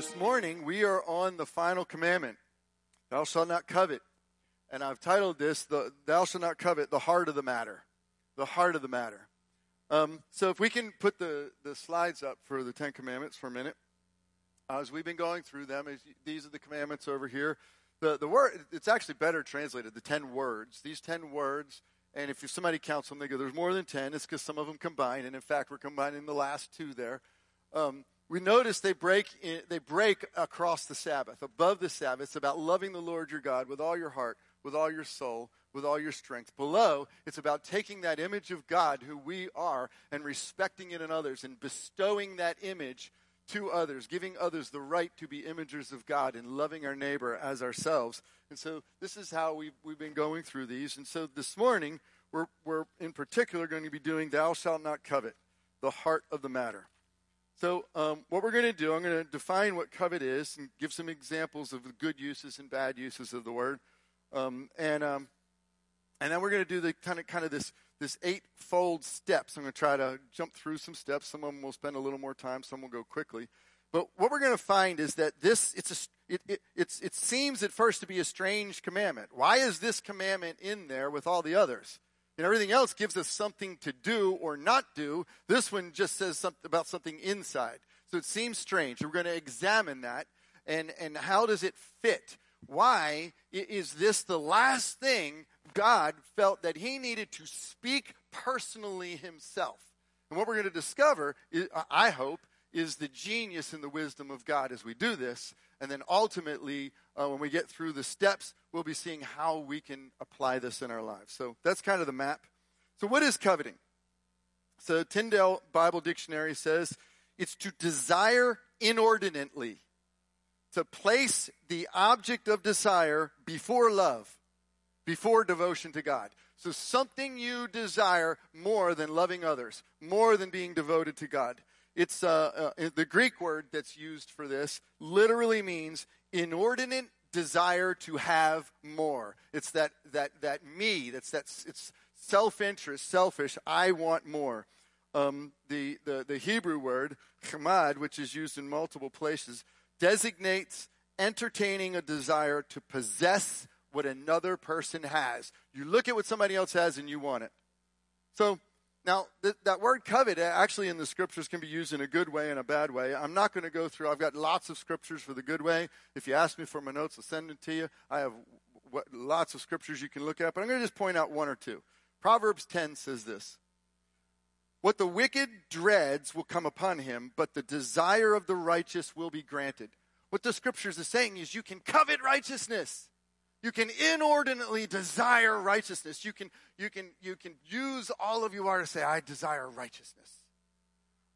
This morning, we are on the final commandment Thou shalt not covet. And I've titled this, the, Thou shalt not covet, the heart of the matter. The heart of the matter. Um, so, if we can put the, the slides up for the Ten Commandments for a minute. As we've been going through them, these are the commandments over here. The, the word, it's actually better translated, the ten words. These ten words, and if somebody counts them, they go, there's more than ten. It's because some of them combine. And in fact, we're combining the last two there. Um, we notice they break in, they break across the Sabbath, above the Sabbath. It's about loving the Lord your God with all your heart, with all your soul, with all your strength. Below, it's about taking that image of God, who we are, and respecting it in others, and bestowing that image to others, giving others the right to be imagers of God, and loving our neighbor as ourselves. And so, this is how we've, we've been going through these. And so, this morning, we're, we're in particular going to be doing Thou shalt not covet, the heart of the matter. So, um, what we're going to do, I'm going to define what covet is and give some examples of the good uses and bad uses of the word, um, and um, and then we're going to do the kind of kind of this this eightfold steps. I'm going to try to jump through some steps. Some of them will spend a little more time. Some will go quickly. But what we're going to find is that this it's a, it, it, it's, it seems at first to be a strange commandment. Why is this commandment in there with all the others? And everything else gives us something to do or not do. This one just says something about something inside. So it seems strange. We're going to examine that and, and how does it fit? Why is this the last thing God felt that he needed to speak personally himself? And what we're going to discover, I hope, is the genius and the wisdom of God as we do this. And then ultimately, uh, when we get through the steps, we'll be seeing how we can apply this in our lives. So that's kind of the map. So, what is coveting? So, Tyndale Bible Dictionary says it's to desire inordinately, to place the object of desire before love, before devotion to God. So, something you desire more than loving others, more than being devoted to God. It's uh, uh, the Greek word that's used for this literally means inordinate desire to have more. It's that that that me. That's that. It's self-interest, selfish. I want more. Um, the, the the Hebrew word chamad, which is used in multiple places, designates entertaining a desire to possess what another person has. You look at what somebody else has and you want it. So now, th- that word covet uh, actually in the scriptures can be used in a good way and a bad way. I'm not going to go through, I've got lots of scriptures for the good way. If you ask me for my notes, I'll send them to you. I have what, lots of scriptures you can look at, but I'm going to just point out one or two. Proverbs 10 says this What the wicked dreads will come upon him, but the desire of the righteous will be granted. What the scriptures are saying is you can covet righteousness. You can inordinately desire righteousness. You can, you can, you can use all of you are to say, I desire righteousness.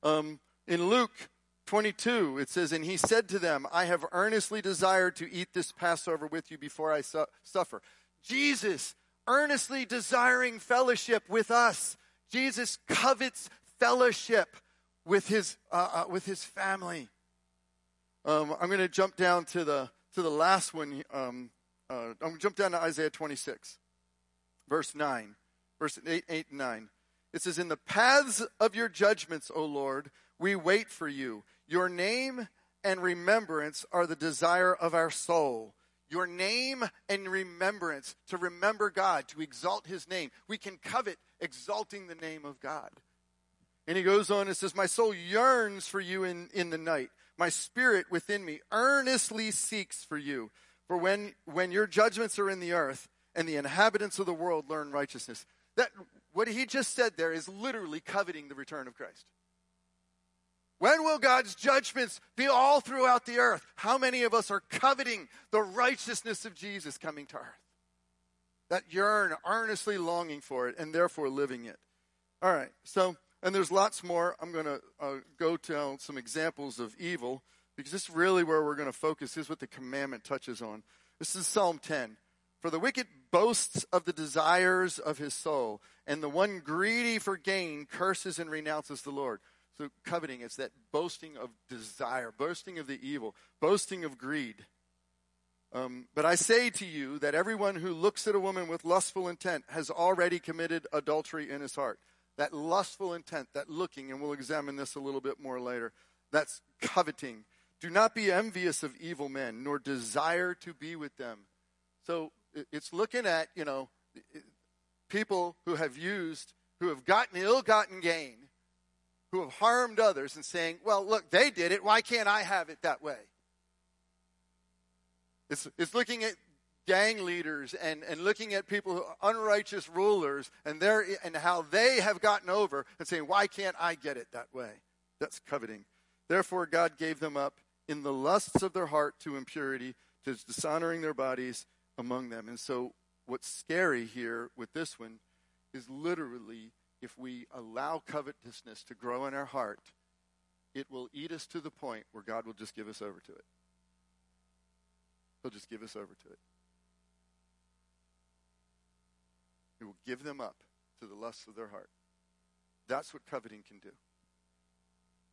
Um, in Luke 22, it says, And he said to them, I have earnestly desired to eat this Passover with you before I su- suffer. Jesus, earnestly desiring fellowship with us. Jesus covets fellowship with his, uh, uh, with his family. Um, I'm going to jump down to the, to the last one. Um, uh, I'm going to jump down to Isaiah 26, verse 9, verse 8, 8 and 9. It says, In the paths of your judgments, O Lord, we wait for you. Your name and remembrance are the desire of our soul. Your name and remembrance, to remember God, to exalt his name. We can covet exalting the name of God. And he goes on and says, My soul yearns for you in, in the night. My spirit within me earnestly seeks for you. For when, when your judgments are in the earth and the inhabitants of the world learn righteousness, that what he just said there is literally coveting the return of Christ. When will God's judgments be all throughout the earth? How many of us are coveting the righteousness of Jesus coming to earth? That yearn, earnestly longing for it, and therefore living it. All right, so, and there's lots more. I'm going to uh, go to some examples of evil because this is really where we're going to focus. This is what the commandment touches on. This is Psalm 10. For the wicked boasts of the desires of his soul, and the one greedy for gain curses and renounces the Lord. So, coveting, it's that boasting of desire, boasting of the evil, boasting of greed. Um, but I say to you that everyone who looks at a woman with lustful intent has already committed adultery in his heart. That lustful intent, that looking, and we'll examine this a little bit more later, that's coveting Do not be envious of evil men, nor desire to be with them. So it's looking at, you know, people who have used, who have gotten ill gotten gain, who have harmed others, and saying, well, look, they did it. Why can't I have it that way? It's, it's looking at gang leaders and, and looking at people, who, unrighteous rulers, and, their, and how they have gotten over and saying, why can't I get it that way? That's coveting. Therefore, God gave them up in the lusts of their heart to impurity, to dishonoring their bodies among them. And so, what's scary here with this one is literally if we allow covetousness to grow in our heart, it will eat us to the point where God will just give us over to it. He'll just give us over to it. He will give them up to the lusts of their heart. That's what coveting can do.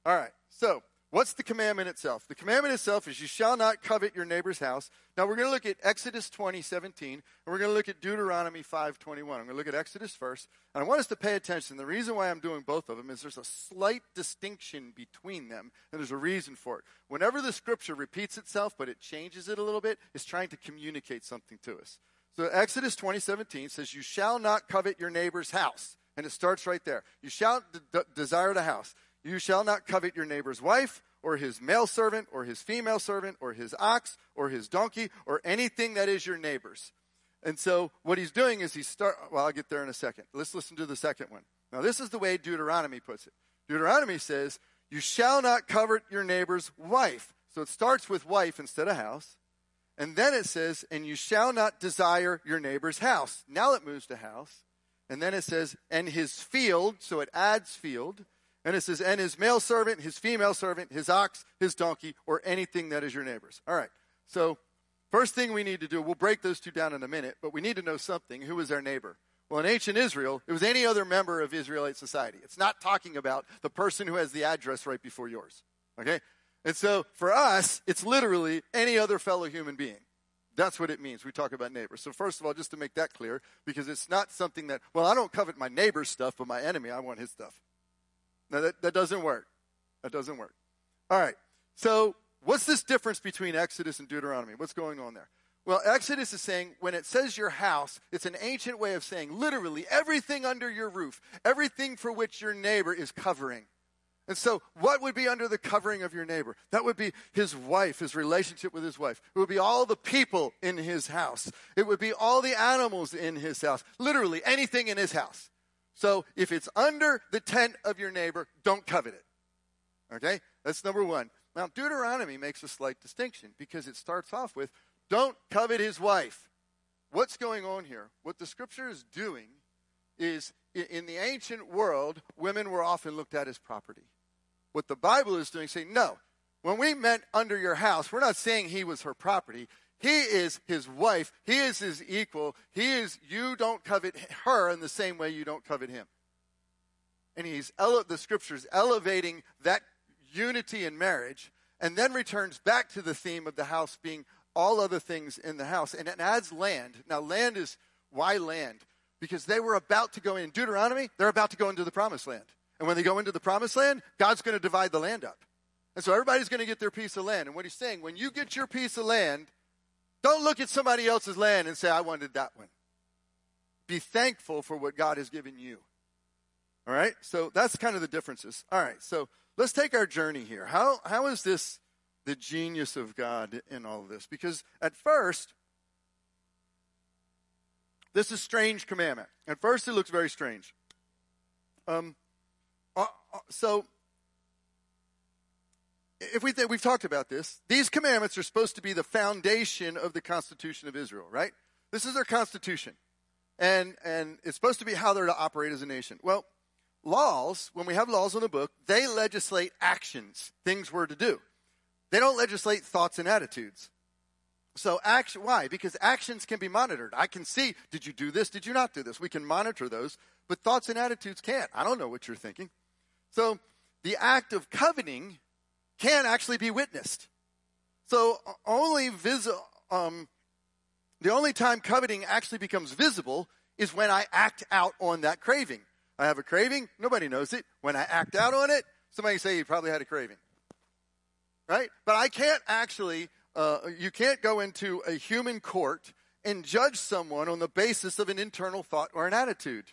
All right, so what's the commandment itself? The commandment itself is you shall not covet your neighbor's house. Now we're going to look at Exodus 20, 17, and we're going to look at Deuteronomy 5, 21. I'm going to look at Exodus first, and I want us to pay attention. The reason why I'm doing both of them is there's a slight distinction between them, and there's a reason for it. Whenever the scripture repeats itself, but it changes it a little bit, it's trying to communicate something to us. So Exodus 20, 17 says, You shall not covet your neighbor's house. And it starts right there. You shall d- desire the house. You shall not covet your neighbor's wife, or his male servant, or his female servant, or his ox, or his donkey, or anything that is your neighbor's. And so what he's doing is he start. Well, I'll get there in a second. Let's listen to the second one. Now, this is the way Deuteronomy puts it. Deuteronomy says, "You shall not covet your neighbor's wife." So it starts with wife instead of house, and then it says, "And you shall not desire your neighbor's house." Now it moves to house, and then it says, "And his field." So it adds field. And it says, and his male servant, his female servant, his ox, his donkey, or anything that is your neighbor's. All right. So, first thing we need to do, we'll break those two down in a minute, but we need to know something. Who is our neighbor? Well, in ancient Israel, it was any other member of Israelite society. It's not talking about the person who has the address right before yours. Okay? And so, for us, it's literally any other fellow human being. That's what it means. We talk about neighbors. So, first of all, just to make that clear, because it's not something that, well, I don't covet my neighbor's stuff, but my enemy, I want his stuff. No, that, that doesn't work. That doesn't work. All right. So, what's this difference between Exodus and Deuteronomy? What's going on there? Well, Exodus is saying when it says your house, it's an ancient way of saying literally everything under your roof, everything for which your neighbor is covering. And so, what would be under the covering of your neighbor? That would be his wife, his relationship with his wife. It would be all the people in his house. It would be all the animals in his house. Literally anything in his house. So if it's under the tent of your neighbor, don't covet it. Okay? That's number one. Now, Deuteronomy makes a slight distinction because it starts off with don't covet his wife. What's going on here? What the scripture is doing is in the ancient world, women were often looked at as property. What the Bible is doing, saying, no, when we meant under your house, we're not saying he was her property. He is his wife. He is his equal. He is, you don't covet her in the same way you don't covet him. And he's, ele- the scriptures elevating that unity in marriage and then returns back to the theme of the house being all other things in the house. And it adds land. Now, land is, why land? Because they were about to go in Deuteronomy, they're about to go into the promised land. And when they go into the promised land, God's going to divide the land up. And so everybody's going to get their piece of land. And what he's saying, when you get your piece of land, don't look at somebody else's land and say, I wanted that one. Be thankful for what God has given you. All right? So that's kind of the differences. All right, so let's take our journey here. How, how is this the genius of God in all of this? Because at first, this is strange commandment. At first, it looks very strange. Um, uh, uh, so if we think we've talked about this, these commandments are supposed to be the foundation of the Constitution of Israel, right? This is their constitution. And and it's supposed to be how they're to operate as a nation. Well, laws, when we have laws in the book, they legislate actions, things we're to do. They don't legislate thoughts and attitudes. So action why? Because actions can be monitored. I can see, did you do this? Did you not do this? We can monitor those, but thoughts and attitudes can't. I don't know what you're thinking. So the act of coveting can actually be witnessed. So only vis- um, the only time coveting actually becomes visible is when I act out on that craving. I have a craving, nobody knows it. When I act out on it, somebody say you probably had a craving. right? But I can't actually, uh, you can't go into a human court and judge someone on the basis of an internal thought or an attitude.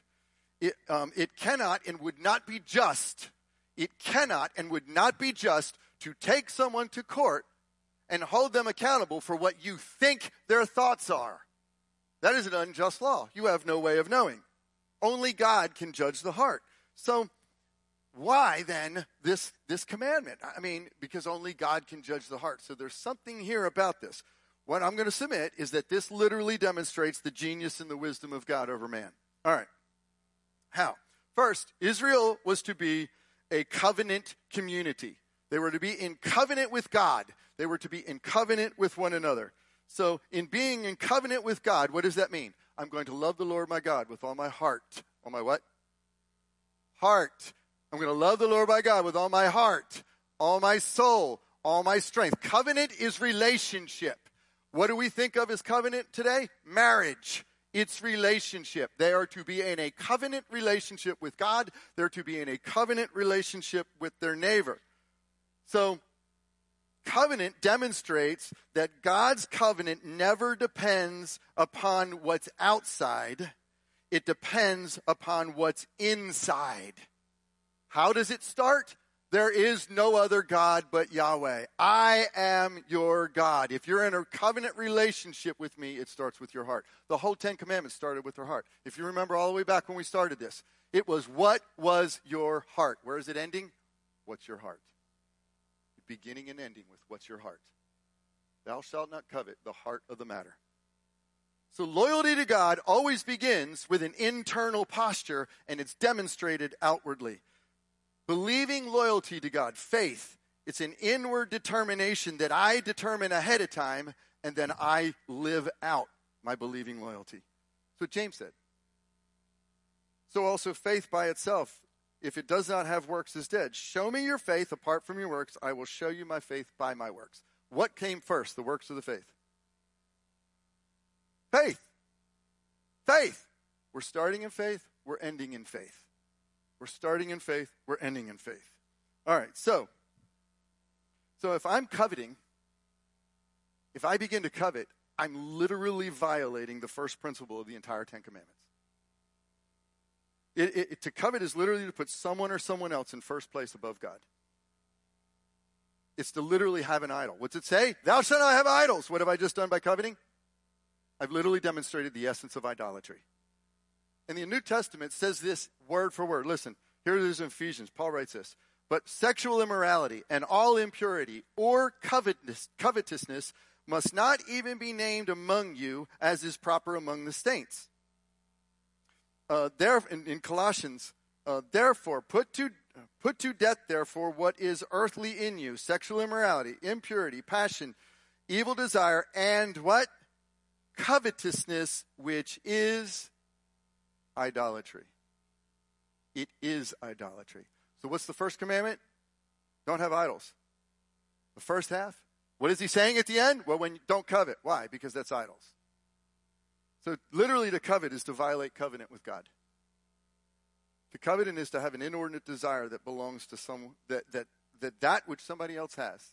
It, um, it cannot and would not be just. It cannot and would not be just to take someone to court and hold them accountable for what you think their thoughts are. That is an unjust law. You have no way of knowing. Only God can judge the heart. So, why then this, this commandment? I mean, because only God can judge the heart. So, there's something here about this. What I'm going to submit is that this literally demonstrates the genius and the wisdom of God over man. All right. How? First, Israel was to be a covenant community. They were to be in covenant with God. They were to be in covenant with one another. So, in being in covenant with God, what does that mean? I'm going to love the Lord my God with all my heart. All my what? Heart. I'm going to love the Lord my God with all my heart, all my soul, all my strength. Covenant is relationship. What do we think of as covenant today? Marriage. It's relationship. They are to be in a covenant relationship with God. They're to be in a covenant relationship with their neighbor. So, covenant demonstrates that God's covenant never depends upon what's outside, it depends upon what's inside. How does it start? There is no other God but Yahweh. I am your God. If you're in a covenant relationship with me, it starts with your heart. The whole Ten Commandments started with your heart. If you remember all the way back when we started this, it was what was your heart? Where is it ending? What's your heart? Beginning and ending with what's your heart? Thou shalt not covet the heart of the matter. So loyalty to God always begins with an internal posture and it's demonstrated outwardly. Believing loyalty to God, faith, it's an inward determination that I determine ahead of time and then I live out my believing loyalty. That's what James said. So also faith by itself, if it does not have works, is dead. Show me your faith apart from your works. I will show you my faith by my works. What came first, the works of the faith? Faith. Faith. We're starting in faith, we're ending in faith. We're starting in faith, we're ending in faith. All right, so so if I'm coveting, if I begin to covet, I'm literally violating the first principle of the entire Ten Commandments. It, it, to covet is literally to put someone or someone else in first place above God. It's to literally have an idol. What's it say? Thou shalt not have idols. What have I just done by coveting? I've literally demonstrated the essence of idolatry. And the New Testament says this word for word. Listen, here it is in Ephesians. Paul writes this. But sexual immorality and all impurity or covetousness must not even be named among you as is proper among the saints. Uh, there, in, in Colossians, uh, therefore, put to, put to death, therefore, what is earthly in you sexual immorality, impurity, passion, evil desire, and what? Covetousness, which is idolatry. It is idolatry. So, what's the first commandment? Don't have idols. The first half? What is he saying at the end? Well, when you don't covet. Why? Because that's idols. So, literally, to covet is to violate covenant with God. To covet is to have an inordinate desire that belongs to some that that that that which somebody else has.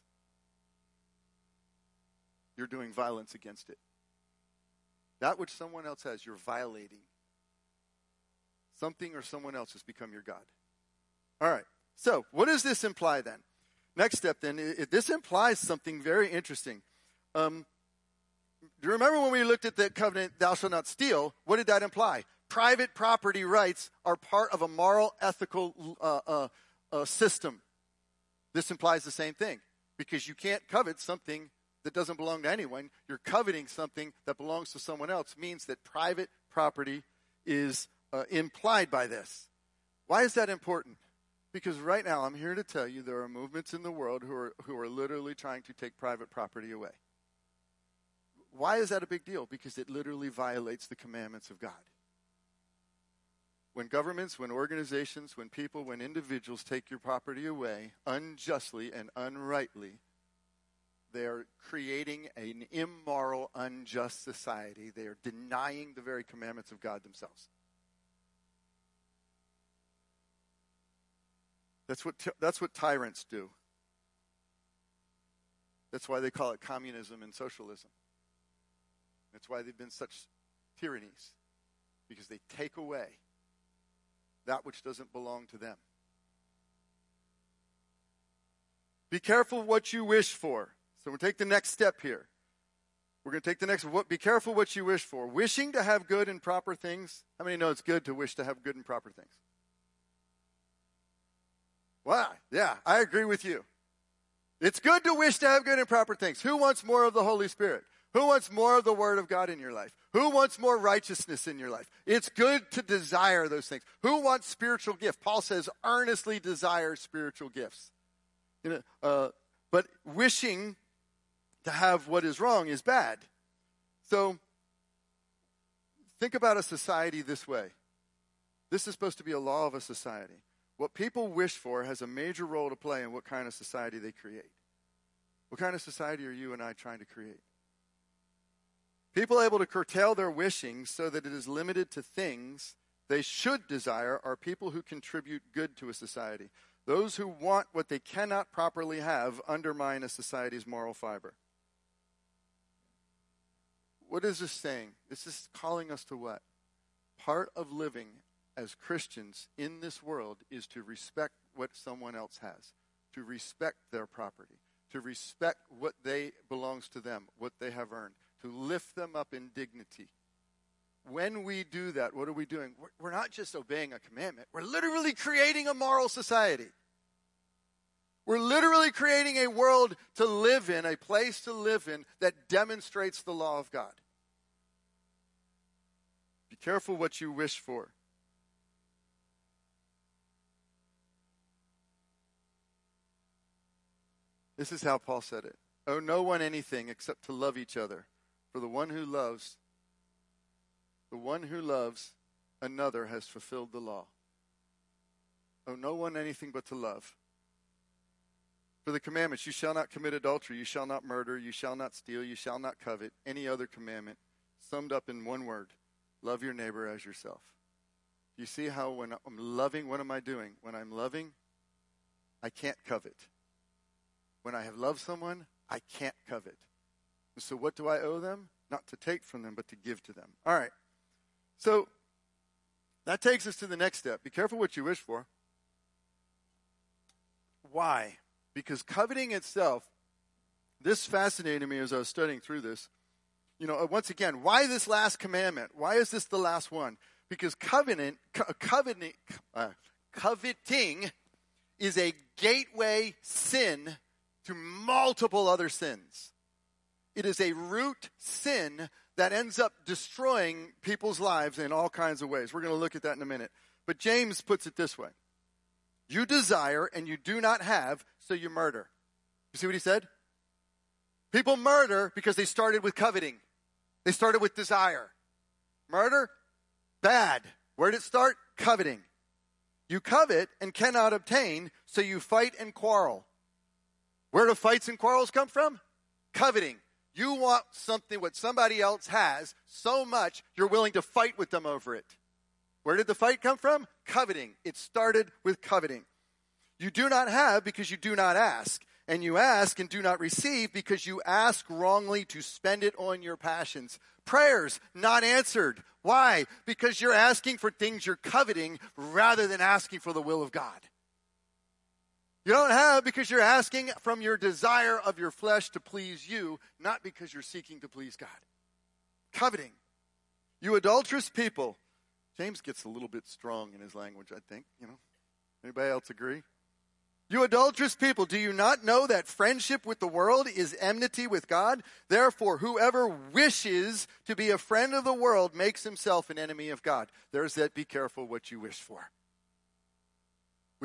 You're doing violence against it. That which someone else has, you're violating Something or someone else has become your God. All right. So, what does this imply then? Next step then, it, this implies something very interesting. Um, you remember when we looked at the covenant, thou shalt not steal? What did that imply? Private property rights are part of a moral, ethical uh, uh, uh, system. This implies the same thing because you can't covet something that doesn't belong to anyone. You're coveting something that belongs to someone else means that private property is uh, implied by this. Why is that important? Because right now, I'm here to tell you there are movements in the world who are, who are literally trying to take private property away. Why is that a big deal? Because it literally violates the commandments of God. When governments, when organizations, when people, when individuals take your property away unjustly and unrightly, they are creating an immoral, unjust society. They are denying the very commandments of God themselves. That's what, that's what tyrants do. That's why they call it communism and socialism. That's why they've been such tyrannies, because they take away that which doesn't belong to them. Be careful what you wish for. So we'll take the next step here. We're going to take the next what be careful what you wish for. Wishing to have good and proper things. How many know it's good to wish to have good and proper things? Wow, yeah, I agree with you. It's good to wish to have good and proper things. Who wants more of the Holy Spirit? Who wants more of the Word of God in your life? Who wants more righteousness in your life? It's good to desire those things. Who wants spiritual gift? Paul says, earnestly desire spiritual gifts. You know, uh, but wishing to have what is wrong is bad. So think about a society this way. This is supposed to be a law of a society. What people wish for has a major role to play in what kind of society they create. What kind of society are you and I trying to create? People able to curtail their wishing so that it is limited to things they should desire are people who contribute good to a society. Those who want what they cannot properly have undermine a society's moral fiber. What is this saying? This is calling us to what? Part of living as Christians in this world is to respect what someone else has, to respect their property, to respect what they belongs to them, what they have earned, to lift them up in dignity. When we do that, what are we doing? We're not just obeying a commandment, we're literally creating a moral society. We're literally creating a world to live in, a place to live in that demonstrates the law of God. Be careful what you wish for. This is how Paul said it. Owe no one anything except to love each other. For the one who loves, the one who loves another has fulfilled the law. Owe no one anything but to love. For the commandments, you shall not commit adultery, you shall not murder, you shall not steal, you shall not covet, any other commandment, summed up in one word love your neighbor as yourself. You see how when I'm loving, what am I doing? When I'm loving, I can't covet. When I have loved someone, I can't covet. So what do I owe them? Not to take from them, but to give to them. All right. So that takes us to the next step. Be careful what you wish for. Why? Because coveting itself, this fascinated me as I was studying through this. You know, uh, once again, why this last commandment? Why is this the last one? Because covenant, co- covenant, uh, coveting is a gateway sin to multiple other sins. It is a root sin that ends up destroying people's lives in all kinds of ways. We're going to look at that in a minute. But James puts it this way You desire and you do not have, so you murder. You see what he said? People murder because they started with coveting, they started with desire. Murder, bad. Where did it start? Coveting. You covet and cannot obtain, so you fight and quarrel. Where do fights and quarrels come from? Coveting. You want something what somebody else has so much you're willing to fight with them over it. Where did the fight come from? Coveting. It started with coveting. You do not have because you do not ask. And you ask and do not receive because you ask wrongly to spend it on your passions. Prayers not answered. Why? Because you're asking for things you're coveting rather than asking for the will of God. You don't have because you're asking from your desire of your flesh to please you, not because you're seeking to please God. Coveting. You adulterous people. James gets a little bit strong in his language, I think, you know. Anybody else agree? You adulterous people, do you not know that friendship with the world is enmity with God? Therefore, whoever wishes to be a friend of the world makes himself an enemy of God. There's that be careful what you wish for.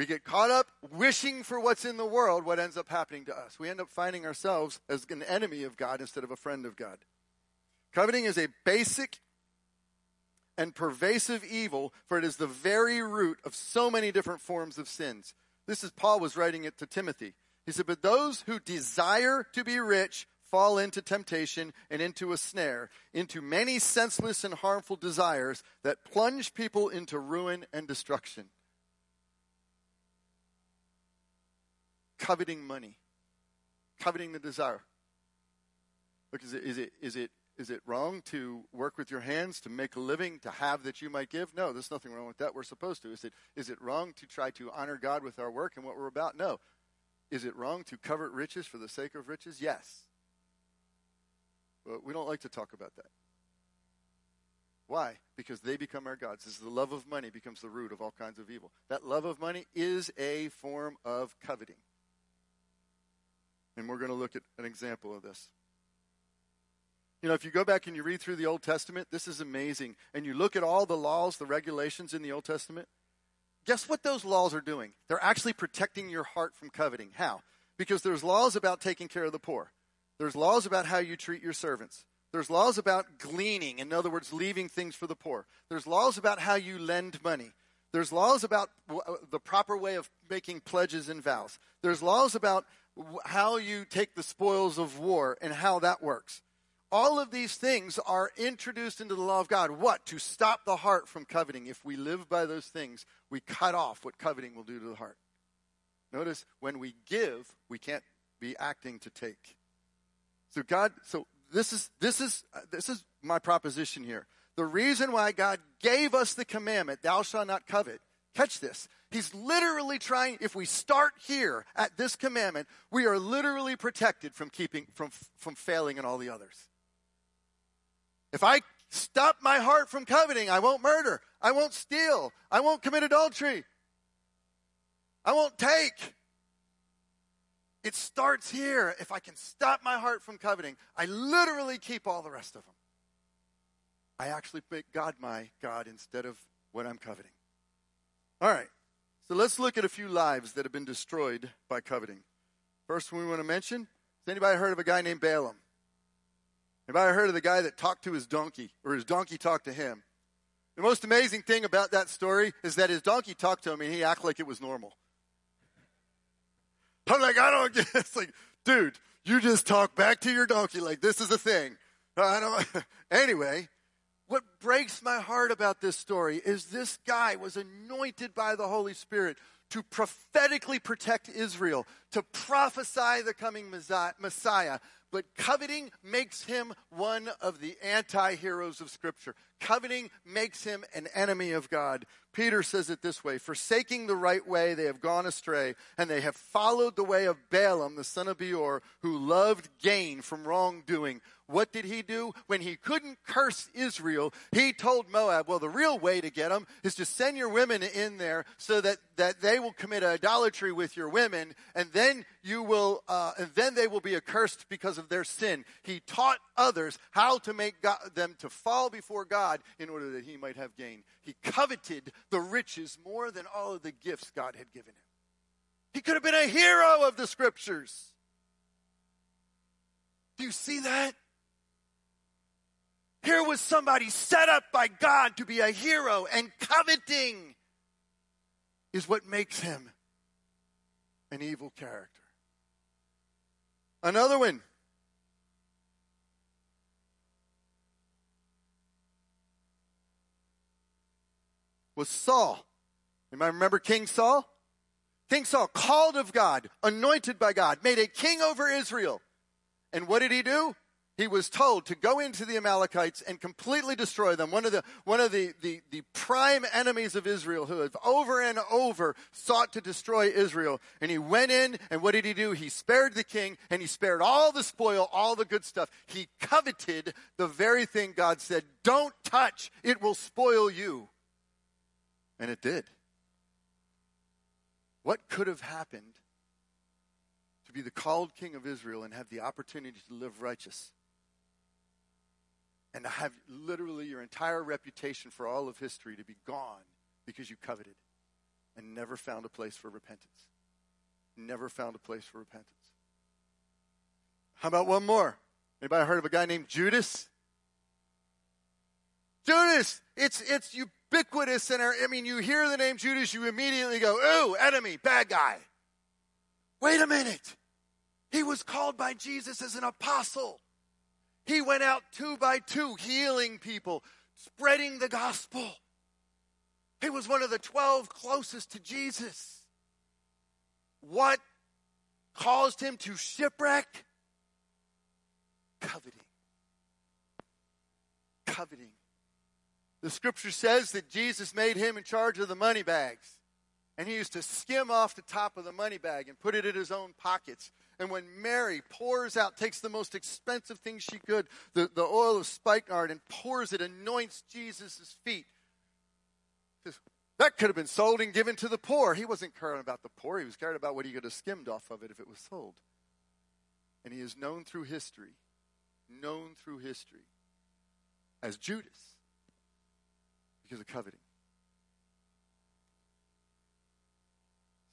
We get caught up wishing for what's in the world, what ends up happening to us? We end up finding ourselves as an enemy of God instead of a friend of God. Coveting is a basic and pervasive evil, for it is the very root of so many different forms of sins. This is Paul was writing it to Timothy. He said, But those who desire to be rich fall into temptation and into a snare, into many senseless and harmful desires that plunge people into ruin and destruction. Coveting money, coveting the desire. Look, is it, is it, is it, is it wrong to work with your hands to make a living, to have that you might give? No, there's nothing wrong with that. We're supposed to. Is it, is it wrong to try to honor God with our work and what we're about? No. Is it wrong to covet riches for the sake of riches? Yes. But we don't like to talk about that. Why? Because they become our gods. As the love of money becomes the root of all kinds of evil. That love of money is a form of coveting. And we're going to look at an example of this. You know, if you go back and you read through the Old Testament, this is amazing. And you look at all the laws, the regulations in the Old Testament, guess what those laws are doing? They're actually protecting your heart from coveting. How? Because there's laws about taking care of the poor. There's laws about how you treat your servants. There's laws about gleaning, in other words, leaving things for the poor. There's laws about how you lend money. There's laws about uh, the proper way of making pledges and vows. There's laws about how you take the spoils of war and how that works. All of these things are introduced into the law of God. What? To stop the heart from coveting. If we live by those things, we cut off what coveting will do to the heart. Notice when we give, we can't be acting to take. So God, so this is this is uh, this is my proposition here. The reason why God gave us the commandment, thou shalt not covet, catch this. He's literally trying, if we start here at this commandment, we are literally protected from keeping, from, from failing in all the others. If I stop my heart from coveting, I won't murder. I won't steal. I won't commit adultery. I won't take. It starts here. If I can stop my heart from coveting, I literally keep all the rest of them. I actually make God my God instead of what I'm coveting. All right. So let's look at a few lives that have been destroyed by coveting. First one we want to mention has anybody heard of a guy named Balaam? Anybody heard of the guy that talked to his donkey, or his donkey talked to him? The most amazing thing about that story is that his donkey talked to him and he acted like it was normal. I'm like, I don't get It's like, dude, you just talk back to your donkey like this is a thing. I don't, anyway, what breaks my heart about this story is this guy was anointed by the Holy Spirit to prophetically protect Israel, to prophesy the coming Messiah, but coveting makes him one of the anti heroes of Scripture. Coveting makes him an enemy of God. Peter says it this way Forsaking the right way, they have gone astray, and they have followed the way of Balaam, the son of Beor, who loved gain from wrongdoing. What did he do? When he couldn't curse Israel, he told Moab, well, the real way to get them is to send your women in there so that, that they will commit idolatry with your women, and then you will, uh, and then they will be accursed because of their sin. He taught others how to make God, them to fall before God in order that he might have gain. He coveted the riches more than all of the gifts God had given him. He could have been a hero of the scriptures. Do you see that? Here was somebody set up by God to be a hero, and coveting is what makes him an evil character. Another one. Was Saul. Anybody remember King Saul? King Saul, called of God, anointed by God, made a king over Israel. And what did he do? He was told to go into the Amalekites and completely destroy them. One of the, one of the, the, the prime enemies of Israel who have over and over sought to destroy Israel. And he went in, and what did he do? He spared the king, and he spared all the spoil, all the good stuff. He coveted the very thing God said, don't touch, it will spoil you. And it did. What could have happened to be the called king of Israel and have the opportunity to live righteous? And to have literally your entire reputation for all of history to be gone because you coveted and never found a place for repentance. Never found a place for repentance. How about one more? Anybody heard of a guy named Judas? Judas! It's it's ubiquitous in our I mean you hear the name Judas, you immediately go, ooh, enemy, bad guy. Wait a minute. He was called by Jesus as an apostle. He went out two by two, healing people, spreading the gospel. He was one of the 12 closest to Jesus. What caused him to shipwreck? coveting. Coveting. The scripture says that Jesus made him in charge of the money bags. And he used to skim off the top of the money bag and put it in his own pockets. And when Mary pours out, takes the most expensive thing she could, the, the oil of spikenard, and pours it, anoints Jesus' feet. That could have been sold and given to the poor. He wasn't caring about the poor. He was caring about what he could have skimmed off of it if it was sold. And he is known through history, known through history as Judas because of coveting.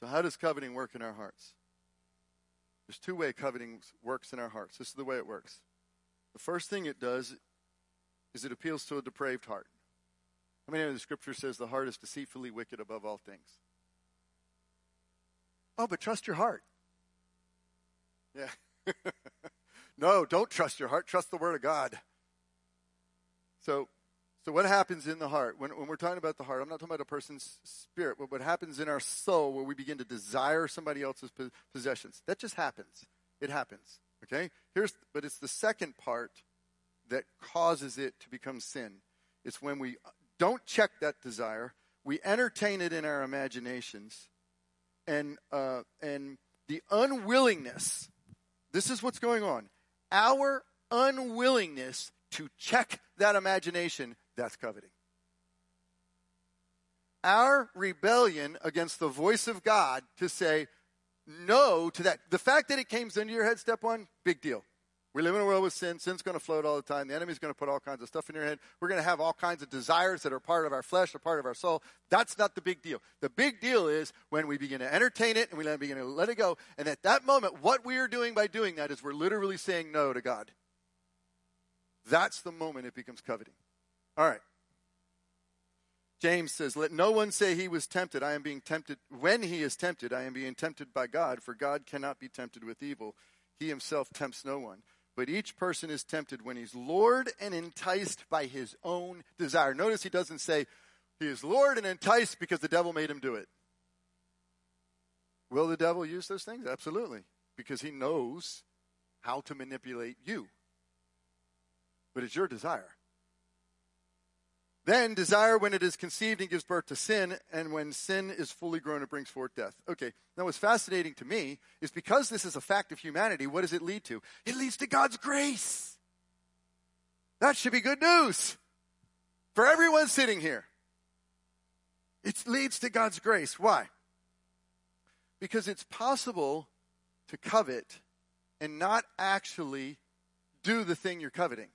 So, how does coveting work in our hearts? There's two ways coveting works in our hearts. This is the way it works. The first thing it does is it appeals to a depraved heart. I mean, the scripture says the heart is deceitfully wicked above all things. Oh, but trust your heart. Yeah. no, don't trust your heart. Trust the word of God. So so, what happens in the heart? When, when we're talking about the heart, I'm not talking about a person's spirit, but what happens in our soul where we begin to desire somebody else's possessions. That just happens. It happens. Okay? Here's, but it's the second part that causes it to become sin. It's when we don't check that desire, we entertain it in our imaginations, and, uh, and the unwillingness, this is what's going on. Our unwillingness to check that imagination that's coveting. Our rebellion against the voice of God to say no to that. The fact that it came into your head, step one, big deal. We live in a world with sin. Sin's going to float all the time. The enemy's going to put all kinds of stuff in your head. We're going to have all kinds of desires that are part of our flesh or part of our soul. That's not the big deal. The big deal is when we begin to entertain it and we begin to let it go. And at that moment, what we are doing by doing that is we're literally saying no to God. That's the moment it becomes coveting. All right. James says, Let no one say he was tempted. I am being tempted. When he is tempted, I am being tempted by God, for God cannot be tempted with evil. He himself tempts no one. But each person is tempted when he's lured and enticed by his own desire. Notice he doesn't say he is lured and enticed because the devil made him do it. Will the devil use those things? Absolutely. Because he knows how to manipulate you. But it's your desire. Then desire, when it is conceived and gives birth to sin, and when sin is fully grown, it brings forth death. Okay, now what's fascinating to me is because this is a fact of humanity, what does it lead to? It leads to God's grace. That should be good news for everyone sitting here. It leads to God's grace. Why? Because it's possible to covet and not actually do the thing you're coveting.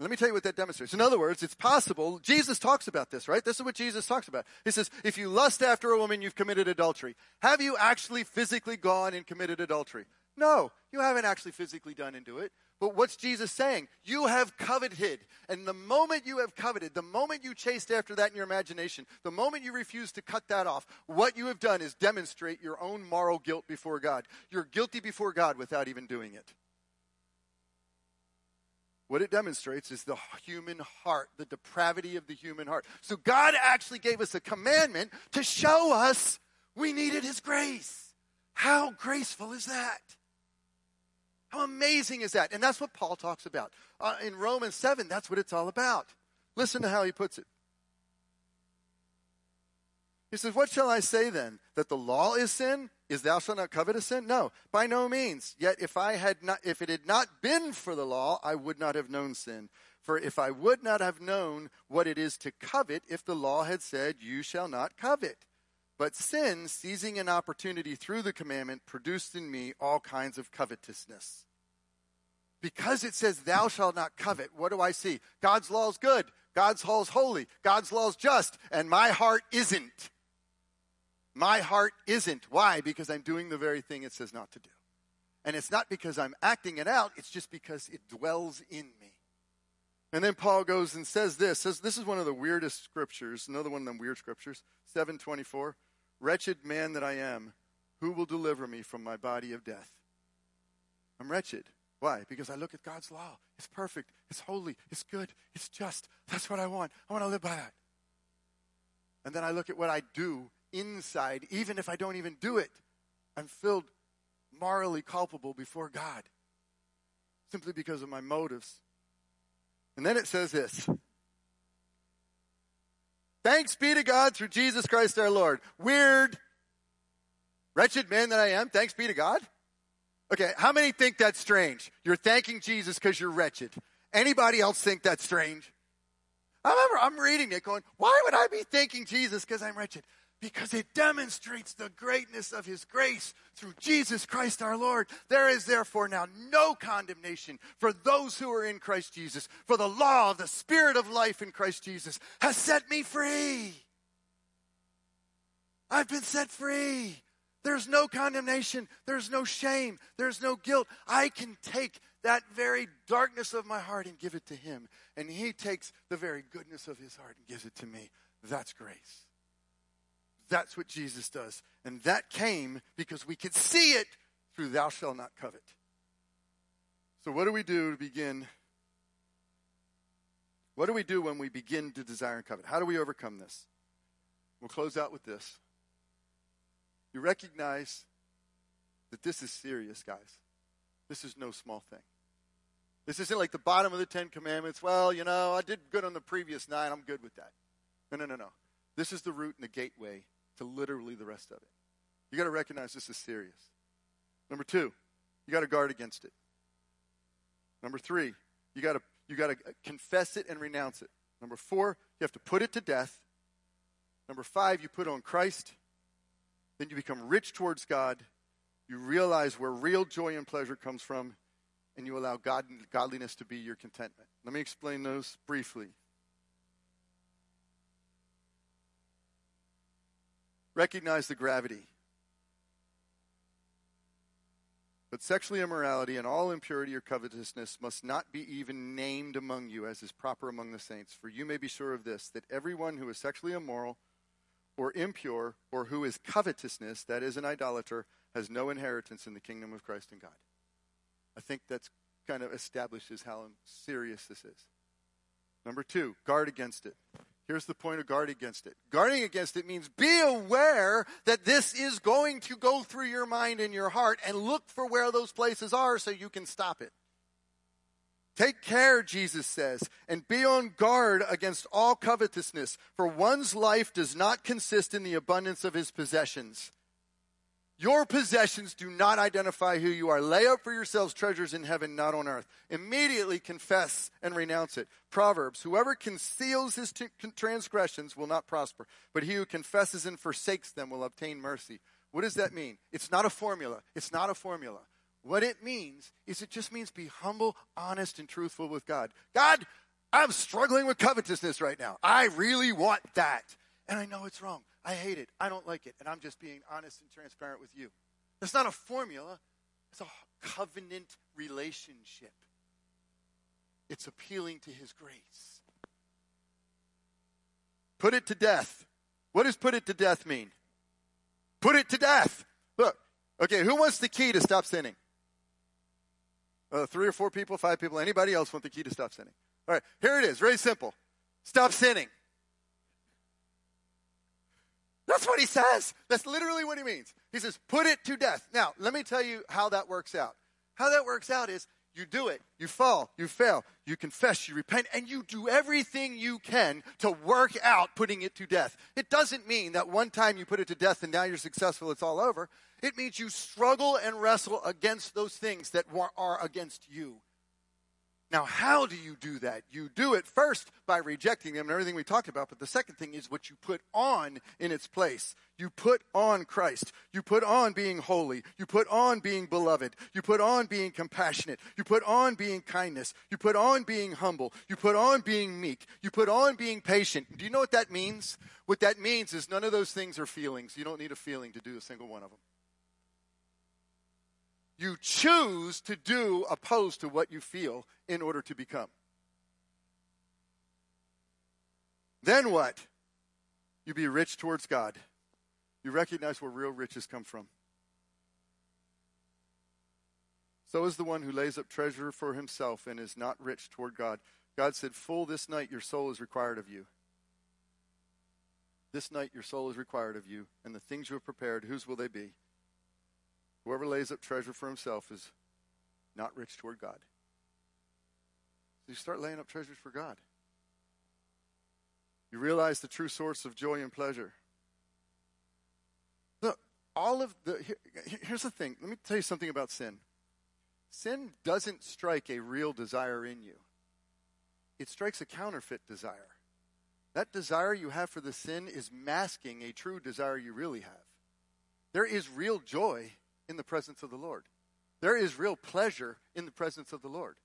Let me tell you what that demonstrates. In other words, it's possible. Jesus talks about this, right? This is what Jesus talks about. He says, if you lust after a woman, you've committed adultery. Have you actually physically gone and committed adultery? No, you haven't actually physically done and do it. But what's Jesus saying? You have coveted. And the moment you have coveted, the moment you chased after that in your imagination, the moment you refuse to cut that off, what you have done is demonstrate your own moral guilt before God. You're guilty before God without even doing it. What it demonstrates is the human heart, the depravity of the human heart. So God actually gave us a commandment to show us we needed His grace. How graceful is that? How amazing is that? And that's what Paul talks about. Uh, in Romans 7, that's what it's all about. Listen to how he puts it. He says, What shall I say then? That the law is sin? Is thou shalt not covet a sin? No, by no means. Yet if I had not if it had not been for the law, I would not have known sin. For if I would not have known what it is to covet, if the law had said, You shall not covet. But sin, seizing an opportunity through the commandment, produced in me all kinds of covetousness. Because it says, Thou shalt not covet, what do I see? God's law is good. God's law is holy. God's law is just. And my heart isn't. My heart isn't. Why? Because I'm doing the very thing it says not to do. And it's not because I'm acting it out, it's just because it dwells in me. And then Paul goes and says this. Says this is one of the weirdest scriptures, another one of them weird scriptures. 724. Wretched man that I am, who will deliver me from my body of death? I'm wretched. Why? Because I look at God's law. It's perfect. It's holy. It's good. It's just. That's what I want. I want to live by that. And then I look at what I do inside, even if I don't even do it, I'm filled morally culpable before God. simply because of my motives. And then it says this Thanks be to God through Jesus Christ our Lord. Weird, wretched man that I am, thanks be to God. Okay, how many think that's strange? You're thanking Jesus because you're wretched. Anybody else think that's strange? I remember I'm reading it going, why would I be thanking Jesus because I'm wretched? Because it demonstrates the greatness of his grace through Jesus Christ our Lord. There is therefore now no condemnation for those who are in Christ Jesus, for the law of the Spirit of life in Christ Jesus has set me free. I've been set free. There's no condemnation. There's no shame. There's no guilt. I can take that very darkness of my heart and give it to Him. And He takes the very goodness of His heart and gives it to me. That's grace. That's what Jesus does. And that came because we could see it through Thou Shalt Not Covet. So, what do we do to begin? What do we do when we begin to desire and covet? How do we overcome this? We'll close out with this. You recognize that this is serious, guys. This is no small thing. This isn't like the bottom of the Ten Commandments. Well, you know, I did good on the previous nine. I'm good with that. No, no, no, no. This is the root and the gateway to literally the rest of it. You got to recognize this is serious. Number two, you got to guard against it. Number three, you got to you got to confess it and renounce it. Number four, you have to put it to death. Number five, you put on Christ. Then you become rich towards God. You realize where real joy and pleasure comes from, and you allow God, godliness to be your contentment. Let me explain those briefly. Recognize the gravity. But sexual immorality and all impurity or covetousness must not be even named among you as is proper among the saints. For you may be sure of this, that everyone who is sexually immoral or impure or who is covetousness, that is, an idolater, has no inheritance in the kingdom of Christ and God. I think that's kind of establishes how serious this is. Number two, guard against it. Here's the point of guard against it. Guarding against it means be aware that this is going to go through your mind and your heart and look for where those places are so you can stop it. Take care, Jesus says, and be on guard against all covetousness, for one's life does not consist in the abundance of his possessions. Your possessions do not identify who you are. Lay up for yourselves treasures in heaven, not on earth. Immediately confess and renounce it. Proverbs Whoever conceals his t- transgressions will not prosper, but he who confesses and forsakes them will obtain mercy. What does that mean? It's not a formula. It's not a formula. What it means is it just means be humble, honest, and truthful with God. God, I'm struggling with covetousness right now. I really want that. And I know it's wrong. I hate it. I don't like it. And I'm just being honest and transparent with you. That's not a formula, it's a covenant relationship. It's appealing to his grace. Put it to death. What does put it to death mean? Put it to death. Look, okay, who wants the key to stop sinning? Uh, three or four people, five people, anybody else want the key to stop sinning? All right, here it is, very simple. Stop sinning. That's what he says. That's literally what he means. He says, put it to death. Now, let me tell you how that works out. How that works out is you do it, you fall, you fail, you confess, you repent, and you do everything you can to work out putting it to death. It doesn't mean that one time you put it to death and now you're successful, it's all over. It means you struggle and wrestle against those things that are against you. Now, how do you do that? You do it first by rejecting them and everything we talked about, but the second thing is what you put on in its place. You put on Christ. You put on being holy. You put on being beloved. You put on being compassionate. You put on being kindness. You put on being humble. You put on being meek. You put on being patient. Do you know what that means? What that means is none of those things are feelings. You don't need a feeling to do a single one of them. You choose to do opposed to what you feel in order to become. Then what? You be rich towards God. You recognize where real riches come from. So is the one who lays up treasure for himself and is not rich toward God. God said, Full this night your soul is required of you. This night your soul is required of you, and the things you have prepared, whose will they be? Whoever lays up treasure for himself is not rich toward God. So You start laying up treasures for God. You realize the true source of joy and pleasure. Look, all of the. Here, here's the thing. Let me tell you something about sin. Sin doesn't strike a real desire in you, it strikes a counterfeit desire. That desire you have for the sin is masking a true desire you really have. There is real joy in the presence of the Lord. There is real pleasure in the presence of the Lord.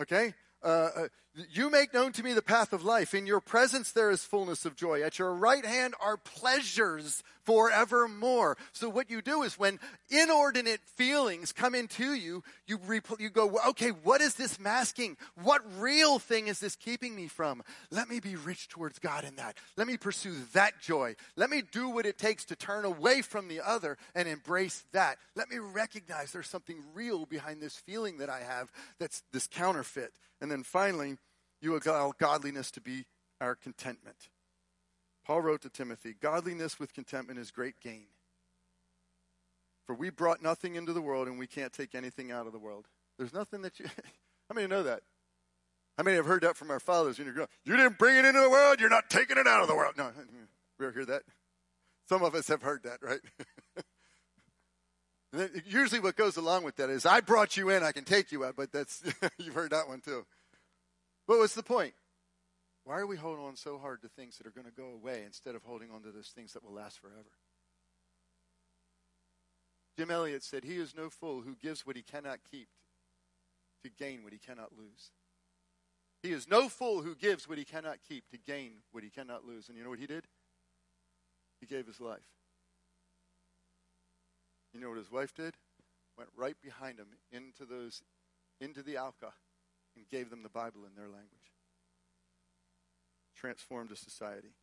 Okay? Uh, uh, you make known to me the path of life. In your presence there is fullness of joy. At your right hand are pleasures forevermore. So what you do is when inordinate feelings come into you, you, rep- you go, okay, what is this masking? What real thing is this keeping me from? Let me be rich towards God in that. Let me pursue that joy. Let me do what it takes to turn away from the other and embrace that. Let me recognize there's something real behind this feeling that I have that's this counterfeit. And then finally, you allow godliness to be our contentment. Paul wrote to Timothy Godliness with contentment is great gain. For we brought nothing into the world and we can't take anything out of the world. There's nothing that you. How many know that? How many have heard that from our fathers when you're growing? You didn't bring it into the world, you're not taking it out of the world. No, we ever hear that? Some of us have heard that, right? Usually, what goes along with that is, I brought you in, I can take you out, but that's, you've heard that one too. But what's the point? Why are we holding on so hard to things that are going to go away instead of holding on to those things that will last forever? Jim Elliot said, He is no fool who gives what he cannot keep to gain what he cannot lose. He is no fool who gives what he cannot keep to gain what he cannot lose. And you know what he did? He gave his life. You know what his wife did? Went right behind him into those into the Auca and gave them the Bible in their language. Transformed a society.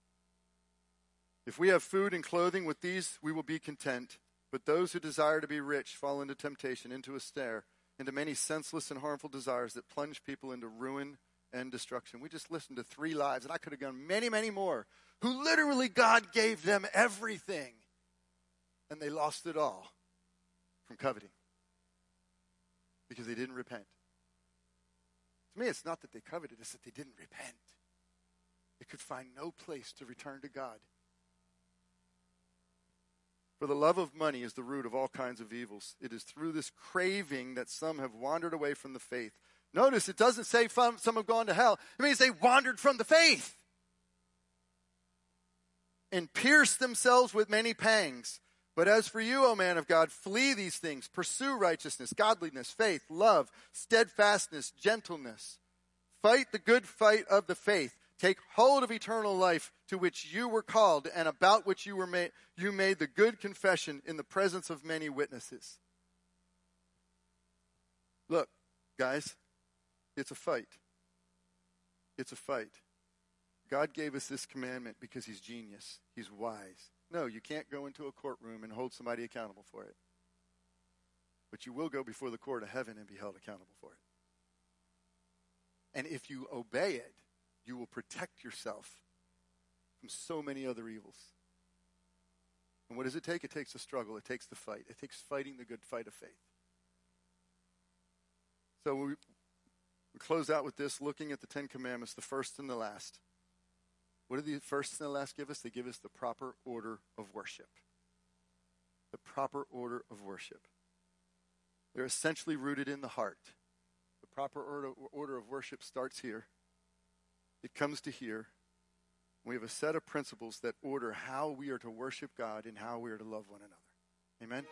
If we have food and clothing with these, we will be content. But those who desire to be rich fall into temptation, into a snare, into many senseless and harmful desires that plunge people into ruin and destruction. We just listened to three lives, and I could have gone many, many more, who literally God gave them everything, and they lost it all from coveting because they didn't repent. To me, it's not that they coveted, it's that they didn't repent. They could find no place to return to God. For the love of money is the root of all kinds of evils. It is through this craving that some have wandered away from the faith. Notice it doesn't say some have gone to hell, it means they wandered from the faith and pierced themselves with many pangs. But as for you, O man of God, flee these things. Pursue righteousness, godliness, faith, love, steadfastness, gentleness. Fight the good fight of the faith. Take hold of eternal life to which you were called and about which you were made you made the good confession in the presence of many witnesses. Look, guys, it's a fight. It's a fight. God gave us this commandment because he's genius. He's wise. No, you can't go into a courtroom and hold somebody accountable for it. But you will go before the court of heaven and be held accountable for it. And if you obey it, you will protect yourself from so many other evils. And what does it take? It takes a struggle. It takes the fight. It takes fighting the good fight of faith. So we, we close out with this, looking at the Ten Commandments, the first and the last. What do the first and the last give us? They give us the proper order of worship. The proper order of worship. They're essentially rooted in the heart. The proper order, order of worship starts here, it comes to here. We have a set of principles that order how we are to worship God and how we are to love one another. Amen?